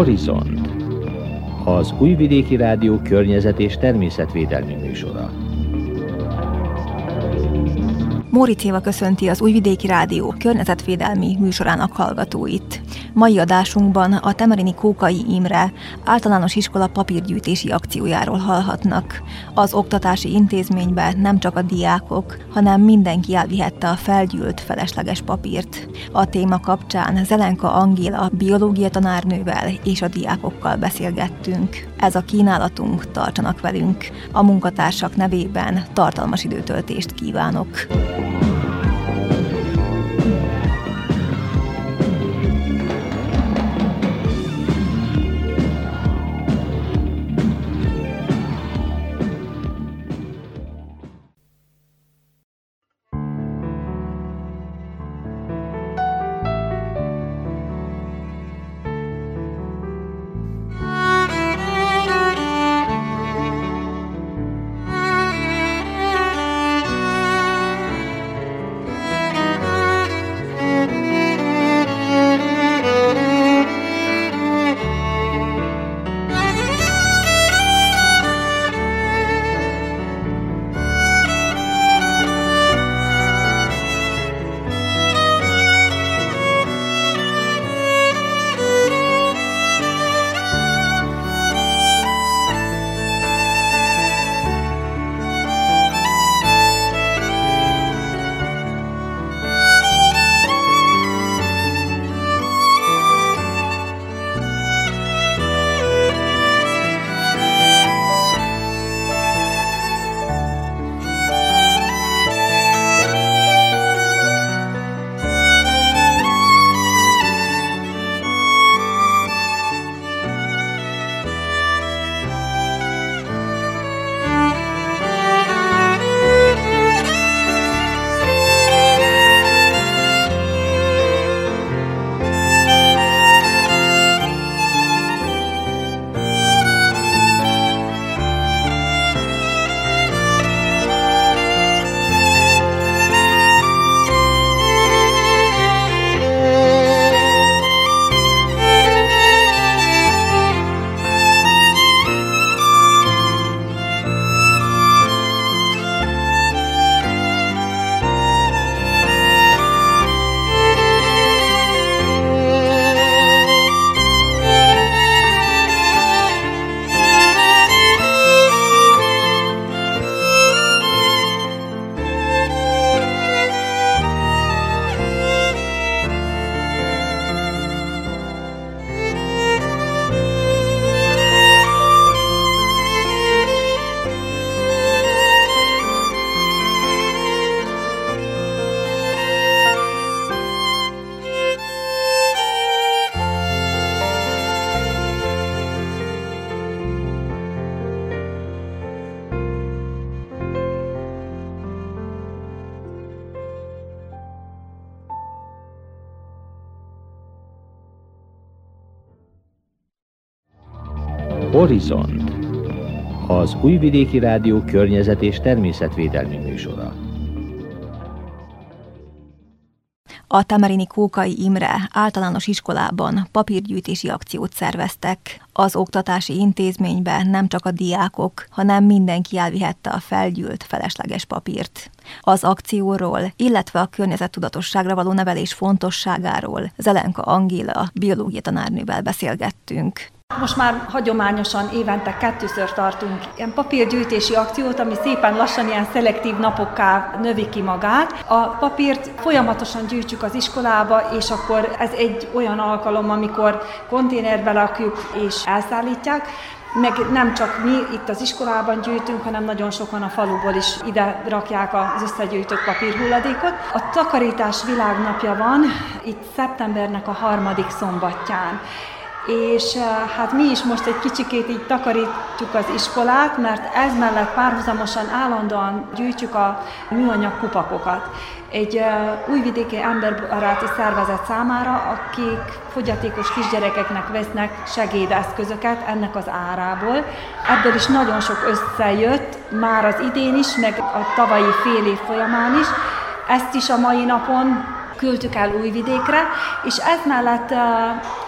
Horizont az Újvidéki Rádió környezet és természetvédelmi műsora. Móricz Éva köszönti az Újvidéki Rádió környezetvédelmi műsorának hallgatóit. Mai adásunkban a Temerini Kókai Imre általános iskola papírgyűjtési akciójáról hallhatnak. Az oktatási intézménybe nem csak a diákok, hanem mindenki elvihette a felgyűlt felesleges papírt. A téma kapcsán Zelenka Angéla biológia tanárnővel és a diákokkal beszélgettünk. Ez a kínálatunk, tartsanak velünk. A munkatársak nevében tartalmas időtöltést kívánok. Horizont az Újvidéki Rádió környezet és természetvédelmi műsora. A Tamerini Kókai Imre általános iskolában papírgyűjtési akciót szerveztek. Az oktatási intézménybe nem csak a diákok, hanem mindenki elvihette a felgyűlt felesleges papírt. Az akcióról, illetve a környezettudatosságra való nevelés fontosságáról Zelenka Angéla biológia tanárnővel beszélgettünk. Most már hagyományosan évente kettőször tartunk ilyen papírgyűjtési akciót, ami szépen lassan ilyen szelektív napokká növi ki magát. A papírt folyamatosan gyűjtjük az iskolába, és akkor ez egy olyan alkalom, amikor konténerbe lakjuk és elszállítják, meg nem csak mi itt az iskolában gyűjtünk, hanem nagyon sokan a faluból is ide rakják az összegyűjtött papírhulladékot. A takarítás világnapja van, itt szeptembernek a harmadik szombatján és eh, hát mi is most egy kicsikét így takarítjuk az iskolát, mert ez mellett párhuzamosan állandóan gyűjtjük a műanyag kupakokat. Egy uh, újvidéki emberbaráti szervezet számára, akik fogyatékos kisgyerekeknek vesznek segédeszközöket ennek az árából. Ebből is nagyon sok összejött, már az idén is, meg a tavalyi fél év folyamán is. Ezt is a mai napon küldtük el Újvidékre, és ez mellett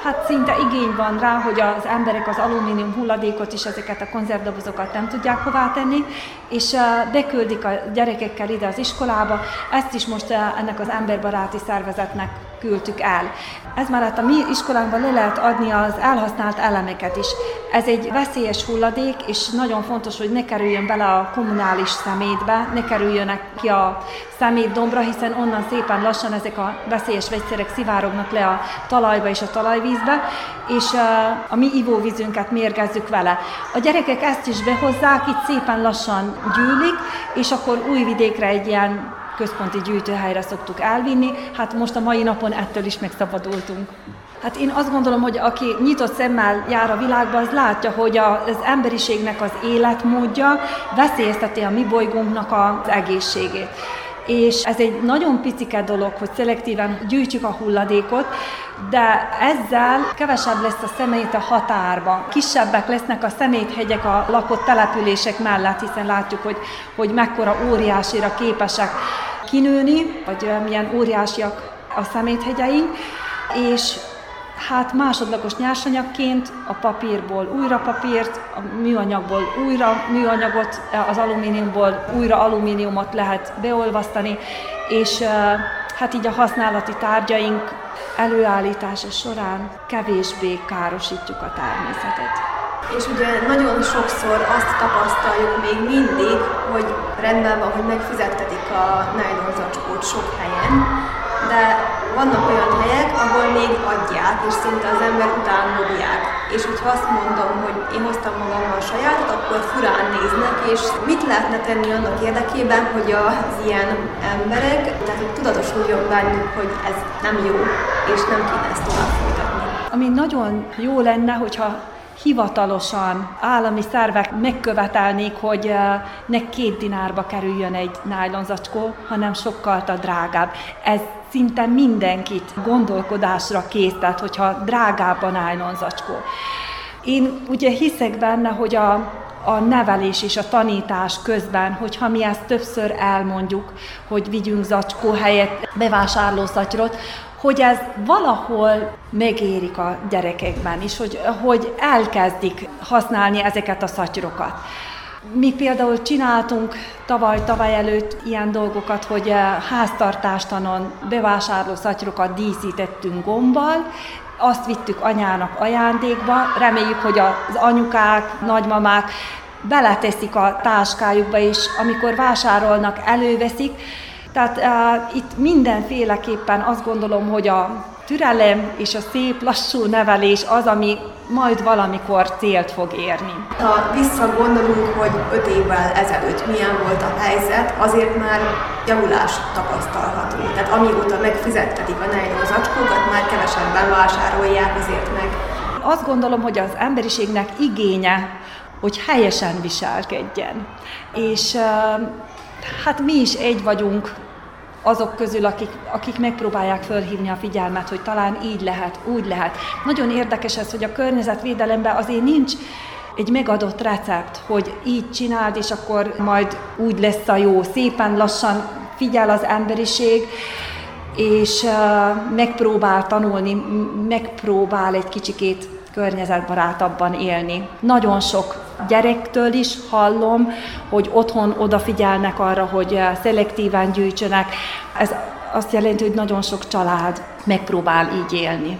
hát szinte igény van rá, hogy az emberek az alumínium hulladékot is, ezeket a konzervdobozokat nem tudják hová tenni, és beküldik a gyerekekkel ide az iskolába, ezt is most ennek az emberbaráti szervezetnek küldtük el. Ez mellett a mi iskolánkban le lehet adni az elhasznált elemeket is. Ez egy veszélyes hulladék, és nagyon fontos, hogy ne kerüljön bele a kommunális szemétbe, ne kerüljönek ki a szemétdombra, hiszen onnan szépen lassan ezek a veszélyes vegyszerek szivárognak le a talajba és a talajvízbe, és a mi ivóvízünket mérgezzük vele. A gyerekek ezt is behozzák, itt szépen lassan gyűlik, és akkor új vidékre egy ilyen központi gyűjtőhelyre szoktuk elvinni, hát most a mai napon ettől is megszabadultunk. Hát én azt gondolom, hogy aki nyitott szemmel jár a világba, az látja, hogy az emberiségnek az életmódja veszélyezteti a mi bolygónknak az egészségét és ez egy nagyon picike dolog, hogy szelektíven gyűjtjük a hulladékot, de ezzel kevesebb lesz a szemét a határban. Kisebbek lesznek a szeméthegyek a lakott települések mellett, hiszen látjuk, hogy, hogy mekkora óriásira képesek kinőni, vagy milyen óriásiak a szeméthegyeink, és Hát másodlagos nyersanyagként a papírból újra papírt, a műanyagból újra műanyagot, az alumíniumból újra alumíniumot lehet beolvasztani, és hát így a használati tárgyaink előállítása során kevésbé károsítjuk a természetet. És ugye nagyon sokszor azt tapasztaljuk még mindig, hogy rendben van, hogy megfizettetik a nylon zacskót sok helyen, de vannak olyan helyek, ahol még adják, és szinte az ember után dobják. És hogyha azt mondom, hogy én hoztam magammal a sajátot, akkor furán néznek, és mit lehetne tenni annak érdekében, hogy az ilyen emberek, tehát hogy tudatosuljon bennük, hogy ez nem jó, és nem kéne ezt tovább folytatni. Ami nagyon jó lenne, hogyha hivatalosan állami szervek megkövetelnék, hogy eh, ne két dinárba kerüljön egy nájlonzacskó, hanem sokkal drágább. Ez szinte mindenkit gondolkodásra késztet, hogyha drágább a nájlonzacskó. Én ugye hiszek benne, hogy a, a nevelés és a tanítás közben, hogyha mi ezt többször elmondjuk, hogy vigyünk zacskó helyett bevásárlószatyrot, hogy ez valahol megérik a gyerekekben is, hogy, hogy elkezdik használni ezeket a szatyrokat. Mi például csináltunk tavaly, tavaly előtt ilyen dolgokat, hogy eh, háztartástanon bevásárló szatyrokat díszítettünk gombbal, azt vittük anyának ajándékba, reméljük, hogy az anyukák, nagymamák beleteszik a táskájukba, és amikor vásárolnak, előveszik, tehát uh, itt mindenféleképpen azt gondolom, hogy a türelem és a szép lassú nevelés az, ami majd valamikor célt fog érni. Ha visszagondolunk, hogy öt évvel ezelőtt milyen volt a helyzet, azért már javulás tapasztalható. Tehát amióta megfizettetik a nylon zacskókat, már kevesebben vásárolják azért meg. Azt gondolom, hogy az emberiségnek igénye, hogy helyesen viselkedjen. És hát mi is egy vagyunk azok közül, akik, akik megpróbálják fölhívni a figyelmet, hogy talán így lehet, úgy lehet. Nagyon érdekes ez, hogy a környezetvédelemben azért nincs egy megadott recept, hogy így csináld, és akkor majd úgy lesz a jó. Szépen lassan figyel az emberiség, és megpróbál tanulni, megpróbál egy kicsikét környezetbarátabban élni. Nagyon sok gyerektől is hallom, hogy otthon odafigyelnek arra, hogy eh, szelektíven gyűjtsenek. Ez azt jelenti, hogy nagyon sok család megpróbál így élni.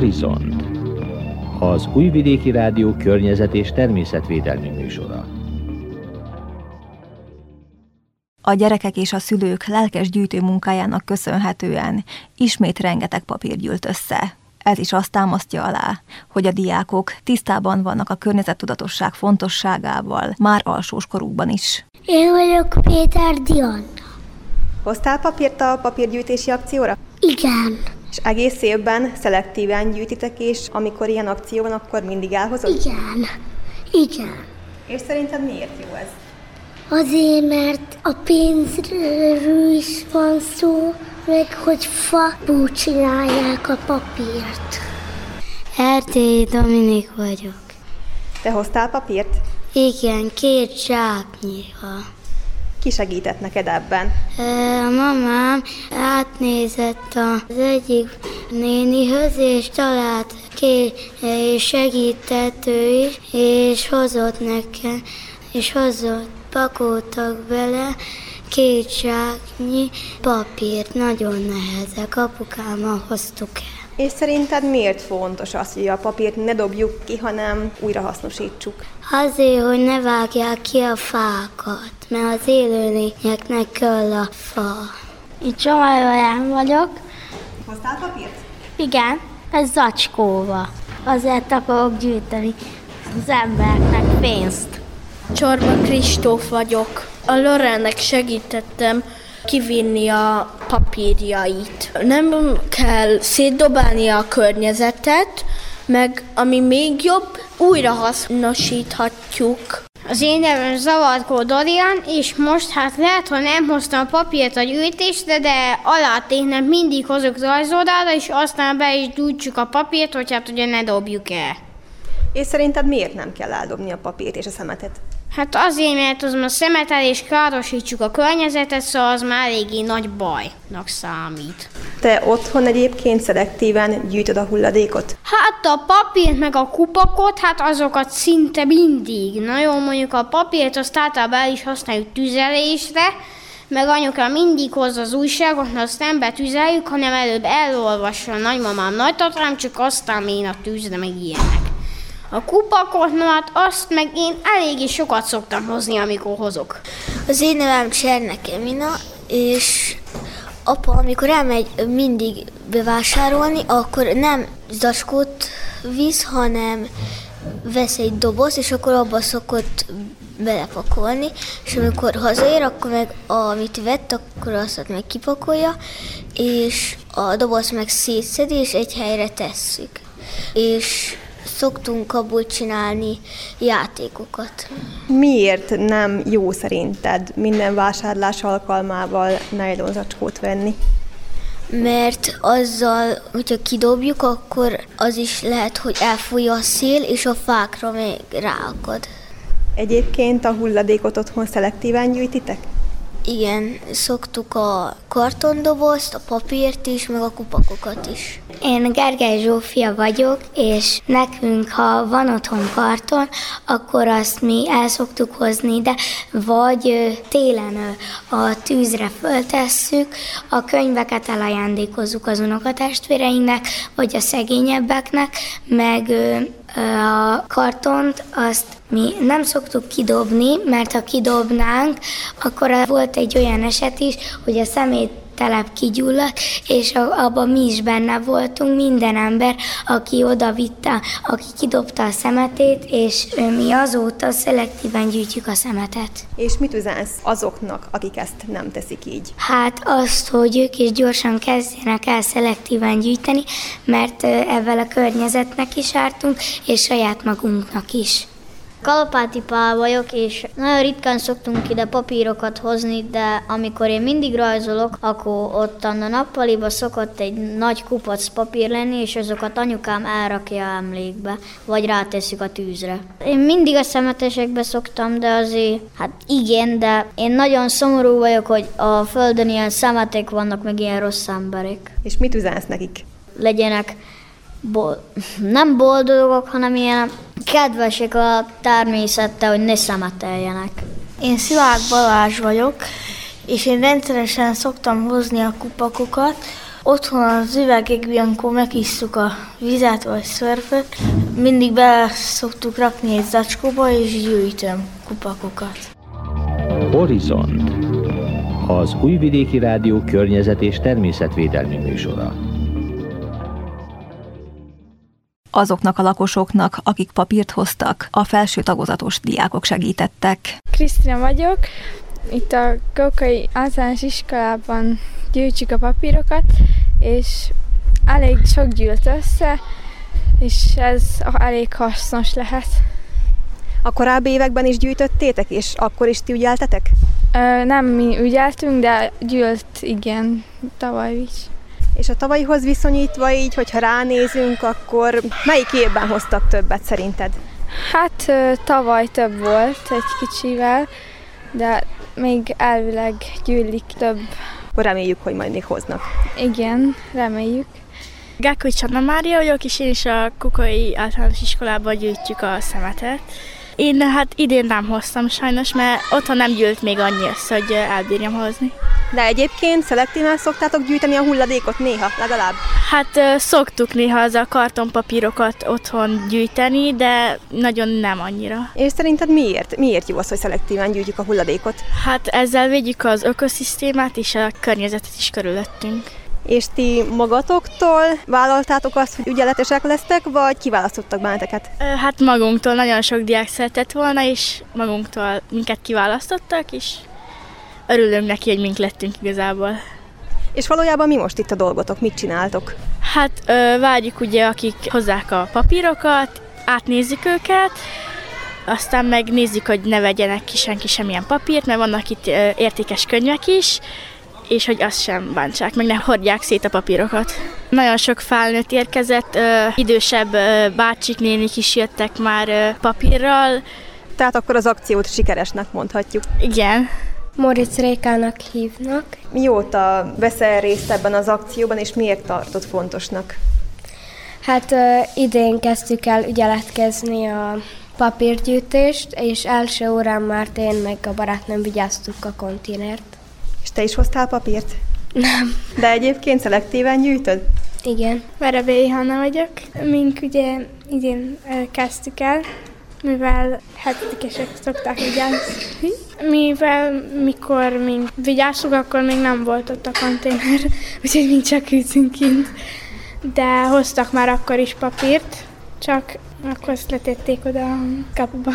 Horizont az Újvidéki Rádió környezet és természetvédelmi műsora. A gyerekek és a szülők lelkes gyűjtő munkájának köszönhetően ismét rengeteg papír gyűlt össze. Ez is azt támasztja alá, hogy a diákok tisztában vannak a környezettudatosság fontosságával már alsós korukban is. Én vagyok Péter Diana. Hoztál papírt a papírgyűjtési akcióra? Igen. És egész évben szelektíven gyűjtitek, és amikor ilyen akció van, akkor mindig elhozod? Igen. Igen. És szerinted miért jó ez? Azért, mert a pénzről is van szó, meg hogy fabú csinálják a papírt. Erdély Dominik vagyok. Te hoztál papírt? Igen, két zsáknyira. Ki segített neked ebben? A mamám átnézett az egyik nénihöz, és talált két segített ő is, és hozott nekem, és hozott, pakoltak bele két zsáknyi papírt, nagyon nehezek, apukámmal hoztuk el. És szerinted miért fontos az, hogy a papírt ne dobjuk ki, hanem újra hasznosítsuk? Azért, hogy ne vágják ki a fákat, mert az élőlényeknek kell a fa. Itt Csomajolán vagyok. Hoztál papírt? Igen, ez zacskóva. Azért akarok gyűjteni az embereknek pénzt. Csorba Kristóf vagyok. A Lorennek segítettem kivinni a papírjait. Nem kell szétdobálni a környezetet, meg ami még jobb, újra hasznosíthatjuk. Az én nevem Zavarkó Dorian, és most hát lehet, hogy nem hoztam papírt a gyűjtésre, de alá tényleg mindig hozok rajzolára, és aztán be is gyújtsuk a papírt, hogy hát ugye ne dobjuk el. És szerinted miért nem kell eldobni a papírt és a szemetet? Hát azért, mert az a szemetelés károsítsuk a környezetet, szóval az már eléggé nagy bajnak számít. Te otthon egyébként szelektíven gyűjtöd a hulladékot? Hát a papírt meg a kupakot, hát azokat szinte mindig. Na jó, mondjuk a papírt azt általában el is használjuk tüzelésre, meg anyuka mindig hozza az újságot, mert azt nem betüzeljük, hanem előbb elolvassa a nagymamám nagy tatrám, csak aztán én a tűzre meg ilyenek. A kupakot, na hát azt meg én eléggé sokat szoktam hozni, amikor hozok. Az én nevem Csernek Emina, és apa, amikor elmegy mindig bevásárolni, akkor nem zacskót visz, hanem vesz egy doboz, és akkor abba szokott belepakolni, és amikor hazaér, akkor meg amit vett, akkor azt meg kipakolja, és a doboz meg szétszedi, és egy helyre tesszük. És szoktunk abból csinálni játékokat. Miért nem jó szerinted minden vásárlás alkalmával nylon zacskót venni? Mert azzal, hogyha kidobjuk, akkor az is lehet, hogy elfújja a szél, és a fákra még ráakad. Egyébként a hulladékot otthon szelektíven gyűjtitek? Igen, szoktuk a kartondobozt, a papírt is, meg a kupakokat is. Én Gergely Zsófia vagyok, és nekünk, ha van otthon karton, akkor azt mi el szoktuk hozni, de vagy télen a tűzre föltesszük, a könyveket elajándékozzuk az unokatestvéreinknek, vagy a szegényebbeknek, meg a kartont azt mi nem szoktuk kidobni, mert ha kidobnánk, akkor volt egy olyan eset is, hogy a szemét telep kigyulladt, és abban mi is benne voltunk, minden ember, aki oda vitte, aki kidobta a szemetét, és mi azóta szelektíven gyűjtjük a szemetet. És mit üzensz azoknak, akik ezt nem teszik így? Hát azt, hogy ők is gyorsan kezdjenek el szelektíven gyűjteni, mert ezzel a környezetnek is ártunk, és saját magunknak is. Kalapáti Pál vagyok, és nagyon ritkán szoktunk ide papírokat hozni, de amikor én mindig rajzolok, akkor ott a nappaliba szokott egy nagy kupac papír lenni, és azokat anyukám elrakja emlékbe, vagy ráteszik a tűzre. Én mindig a szemetesekbe szoktam, de azért, hát igen, de én nagyon szomorú vagyok, hogy a földön ilyen szemetek vannak, meg ilyen rossz emberek. És mit üzensz nekik? Legyenek bol- nem boldogok, hanem ilyen kedvesek a természettel, hogy ne szemeteljenek. Én Szilárd Balázs vagyok, és én rendszeresen szoktam hozni a kupakokat, Otthon az üvegekben, amikor megisszuk a vizet vagy szörföt, mindig be szoktuk rakni egy zacskóba, és gyűjtöm kupakokat. Horizont az Újvidéki Rádió környezet és természetvédelmi műsora. Azoknak a lakosoknak, akik papírt hoztak, a felső tagozatos diákok segítettek. Krisztina vagyok, itt a Kokai általános iskolában gyűjtjük a papírokat, és elég sok gyűlt össze, és ez elég hasznos lehet. A korábbi években is gyűjtöttétek, és akkor is ti ügyeltetek? Ö, nem mi ügyeltünk, de gyűlt igen, tavaly is. És a tavalyihoz viszonyítva így, hogyha ránézünk, akkor melyik évben hoztak többet szerinted? Hát tavaly több volt egy kicsivel, de még elvileg gyűlik több. Akkor reméljük, hogy majd még hoznak. Igen, reméljük. Gákovics Anna Mária vagyok, és én is a Kukai általános iskolában gyűjtjük a szemetet. Én hát idén nem hoztam sajnos, mert otthon nem gyűlt még annyi össze, hogy elbírjam hozni. De egyébként szelektíven szoktátok gyűjteni a hulladékot néha, legalább? Hát szoktuk néha az a kartonpapírokat otthon gyűjteni, de nagyon nem annyira. És szerinted miért? Miért jó az, hogy szelektíven gyűjtjük a hulladékot? Hát ezzel védjük az ökoszisztémát és a környezetet is körülöttünk. És ti magatoktól vállaltátok azt, hogy ügyeletesek lesztek, vagy kiválasztottak benneteket? Hát magunktól nagyon sok diák szeretett volna, és magunktól minket kiválasztottak, és örülünk neki, hogy mink lettünk igazából. És valójában mi most itt a dolgotok? Mit csináltok? Hát ö, várjuk ugye, akik hozzák a papírokat, átnézzük őket, aztán megnézzük, hogy ne vegyenek ki senki semmilyen papírt, mert vannak itt ö, értékes könyvek is, és hogy azt sem bántsák, meg ne hordják szét a papírokat. Nagyon sok felnőtt érkezett, ö, idősebb ö, bácsik, nénik is jöttek már ö, papírral. Tehát akkor az akciót sikeresnek mondhatjuk. Igen. Moritz Rékának hívnak. Mióta veszel részt ebben az akcióban, és miért tartott fontosnak? Hát uh, idén kezdtük el ügyeletkezni a papírgyűjtést, és első órán már én meg a barátnőm vigyáztuk a konténert. És te is hoztál papírt? Nem. De egyébként szelektíven gyűjtöd? Igen. Verebélyi Hanna vagyok. Mink ugye idén kezdtük el, mivel hetedikesek szokták vigyázni. Mivel mikor mi vigyáztuk, akkor még nem volt ott a konténer, úgyhogy mi csak ültünk kint. De hoztak már akkor is papírt, csak akkor azt letették oda a kapuba.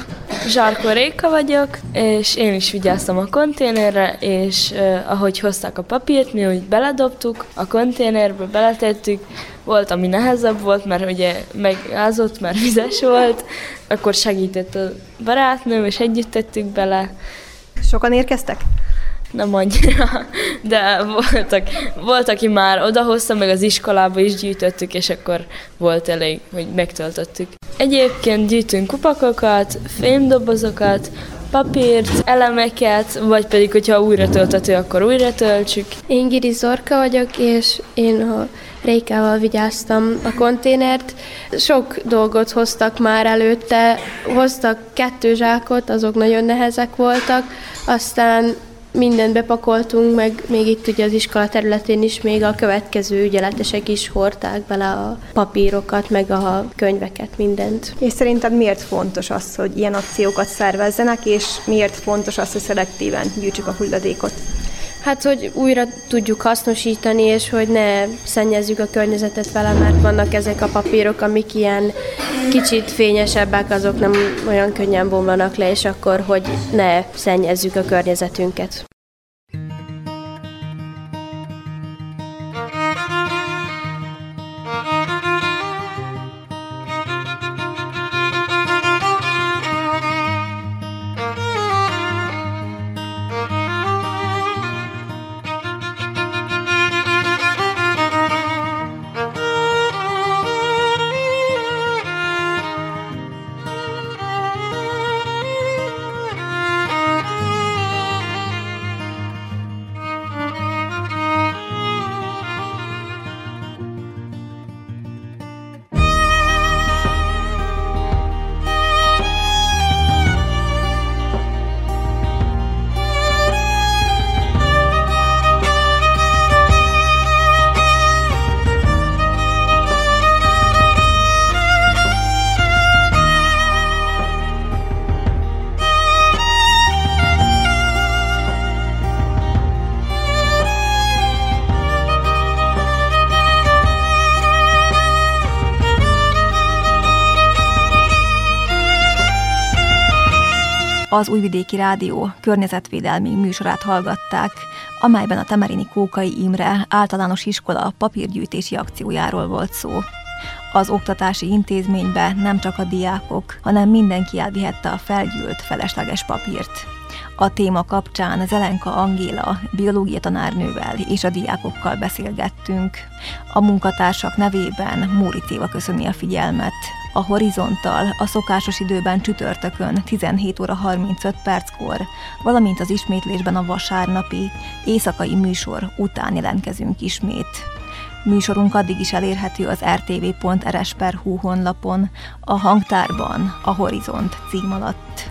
Zsarko Réka vagyok, és én is vigyáztam a konténerre, és uh, ahogy hozták a papírt, mi úgy beledobtuk, a konténerbe beletettük, volt, ami nehezebb volt, mert ugye megázott, mert vizes volt, akkor segített a barátnőm, és együtt tettük bele. Sokan érkeztek? Nem annyira, de voltak, volt, aki már odahozta, meg az iskolába is gyűjtöttük, és akkor volt elég, hogy megtöltöttük. Egyébként gyűjtünk kupakokat, fémdobozokat, papírt, elemeket, vagy pedig, hogyha újra töltető, akkor újra töltsük. Én Giri Zorka vagyok, és én a Rékával vigyáztam a konténert. Sok dolgot hoztak már előtte, hoztak kettő zsákot, azok nagyon nehezek voltak, aztán mindent bepakoltunk, meg még itt ugye az iskola területén is még a következő ügyeletesek is hordták bele a papírokat, meg a könyveket, mindent. És szerinted miért fontos az, hogy ilyen akciókat szervezzenek, és miért fontos az, hogy szelektíven gyűjtsük a hulladékot? Hát, hogy újra tudjuk hasznosítani, és hogy ne szennyezzük a környezetet vele, mert vannak ezek a papírok, amik ilyen kicsit fényesebbek, azok nem olyan könnyen bomlanak le, és akkor, hogy ne szennyezzük a környezetünket. Az Újvidéki Rádió környezetvédelmi műsorát hallgatták, amelyben a Temerini Kókai Imre általános iskola papírgyűjtési akciójáról volt szó. Az oktatási intézménybe nem csak a diákok, hanem mindenki elvihette a felgyűlt, felesleges papírt. A téma kapcsán Zelenka Angéla biológia tanárnővel és a diákokkal beszélgettünk. A munkatársak nevében Móri Téva köszöni a figyelmet. A Horizonttal a szokásos időben csütörtökön 17 óra 35 perckor, valamint az ismétlésben a vasárnapi éjszakai műsor után jelentkezünk ismét. Műsorunk addig is elérhető az rtv.rs.hu honlapon, a hangtárban, a Horizont cím alatt.